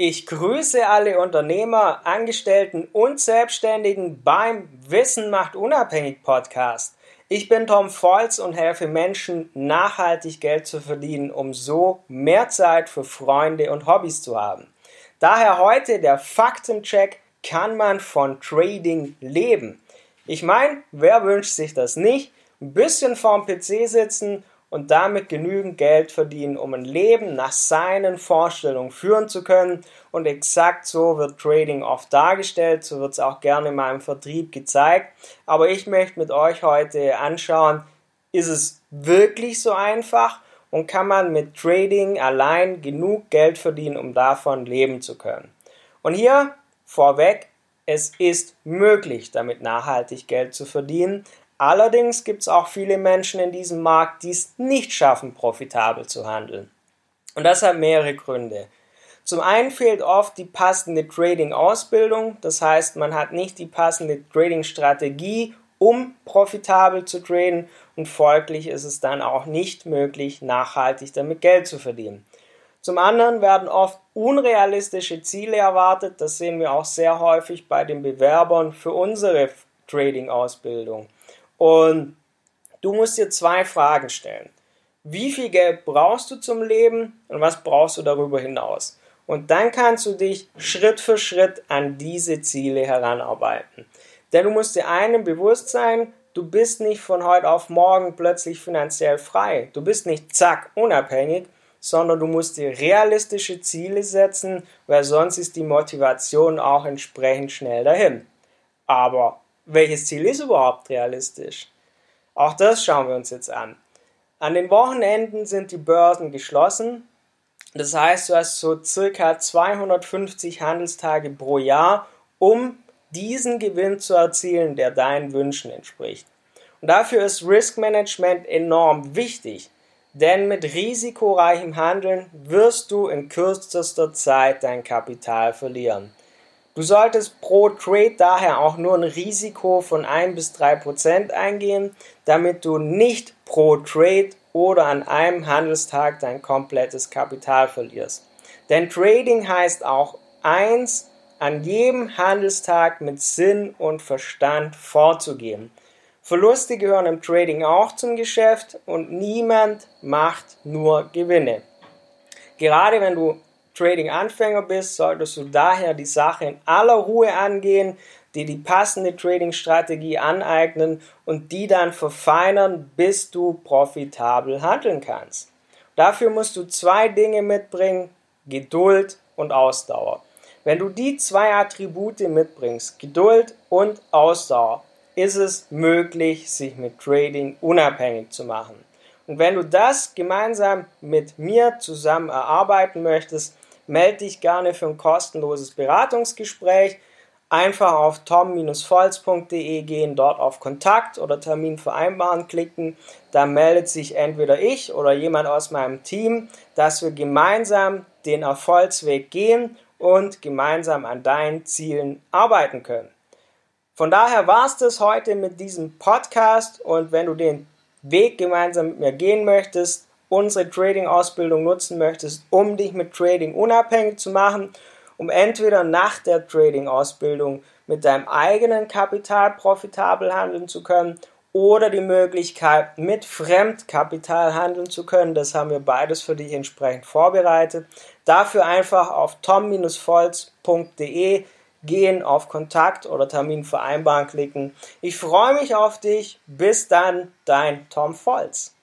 Ich grüße alle Unternehmer, Angestellten und Selbstständigen beim Wissen macht unabhängig Podcast. Ich bin Tom Volz und helfe Menschen, nachhaltig Geld zu verdienen, um so mehr Zeit für Freunde und Hobbys zu haben. Daher heute der Faktencheck, kann man von Trading leben? Ich meine, wer wünscht sich das nicht? Ein bisschen vorm PC sitzen und damit genügend Geld verdienen, um ein Leben nach seinen Vorstellungen führen zu können. Und exakt so wird Trading oft dargestellt, so wird es auch gerne in meinem Vertrieb gezeigt. Aber ich möchte mit euch heute anschauen, ist es wirklich so einfach und kann man mit Trading allein genug Geld verdienen, um davon leben zu können. Und hier vorweg, es ist möglich, damit nachhaltig Geld zu verdienen, Allerdings gibt es auch viele Menschen in diesem Markt, die es nicht schaffen, profitabel zu handeln. Und das hat mehrere Gründe. Zum einen fehlt oft die passende Trading-Ausbildung, das heißt, man hat nicht die passende Trading-Strategie, um profitabel zu traden und folglich ist es dann auch nicht möglich, nachhaltig damit Geld zu verdienen. Zum anderen werden oft unrealistische Ziele erwartet, das sehen wir auch sehr häufig bei den Bewerbern für unsere Trading-Ausbildung. Und du musst dir zwei Fragen stellen. Wie viel Geld brauchst du zum Leben und was brauchst du darüber hinaus? Und dann kannst du dich Schritt für Schritt an diese Ziele heranarbeiten. Denn du musst dir einem bewusst sein, du bist nicht von heute auf morgen plötzlich finanziell frei. Du bist nicht zack unabhängig, sondern du musst dir realistische Ziele setzen, weil sonst ist die Motivation auch entsprechend schnell dahin. Aber welches Ziel ist überhaupt realistisch? Auch das schauen wir uns jetzt an. An den Wochenenden sind die Börsen geschlossen. Das heißt, du hast so circa 250 Handelstage pro Jahr, um diesen Gewinn zu erzielen, der deinen Wünschen entspricht. Und dafür ist Risk Management enorm wichtig, denn mit risikoreichem Handeln wirst du in kürzester Zeit dein Kapital verlieren. Du solltest pro Trade daher auch nur ein Risiko von 1 bis 3 Prozent eingehen, damit du nicht pro Trade oder an einem Handelstag dein komplettes Kapital verlierst. Denn Trading heißt auch eins, an jedem Handelstag mit Sinn und Verstand vorzugehen. Verluste gehören im Trading auch zum Geschäft und niemand macht nur Gewinne. Gerade wenn du Trading-Anfänger bist, solltest du daher die Sache in aller Ruhe angehen, dir die passende Trading-Strategie aneignen und die dann verfeinern, bis du profitabel handeln kannst. Dafür musst du zwei Dinge mitbringen, Geduld und Ausdauer. Wenn du die zwei Attribute mitbringst, Geduld und Ausdauer, ist es möglich, sich mit Trading unabhängig zu machen. Und wenn du das gemeinsam mit mir zusammen erarbeiten möchtest, melde dich gerne für ein kostenloses Beratungsgespräch. Einfach auf tom-volz.de gehen, dort auf Kontakt oder Termin vereinbaren klicken. Da meldet sich entweder ich oder jemand aus meinem Team, dass wir gemeinsam den Erfolgsweg gehen und gemeinsam an deinen Zielen arbeiten können. Von daher war es das heute mit diesem Podcast und wenn du den Weg gemeinsam mit mir gehen möchtest, unsere Trading-Ausbildung nutzen möchtest, um dich mit Trading unabhängig zu machen, um entweder nach der Trading-Ausbildung mit deinem eigenen Kapital profitabel handeln zu können oder die Möglichkeit, mit Fremdkapital handeln zu können. Das haben wir beides für dich entsprechend vorbereitet. Dafür einfach auf tom-volz.de gehen, auf Kontakt oder Termin vereinbaren klicken. Ich freue mich auf dich. Bis dann, dein Tom Volz.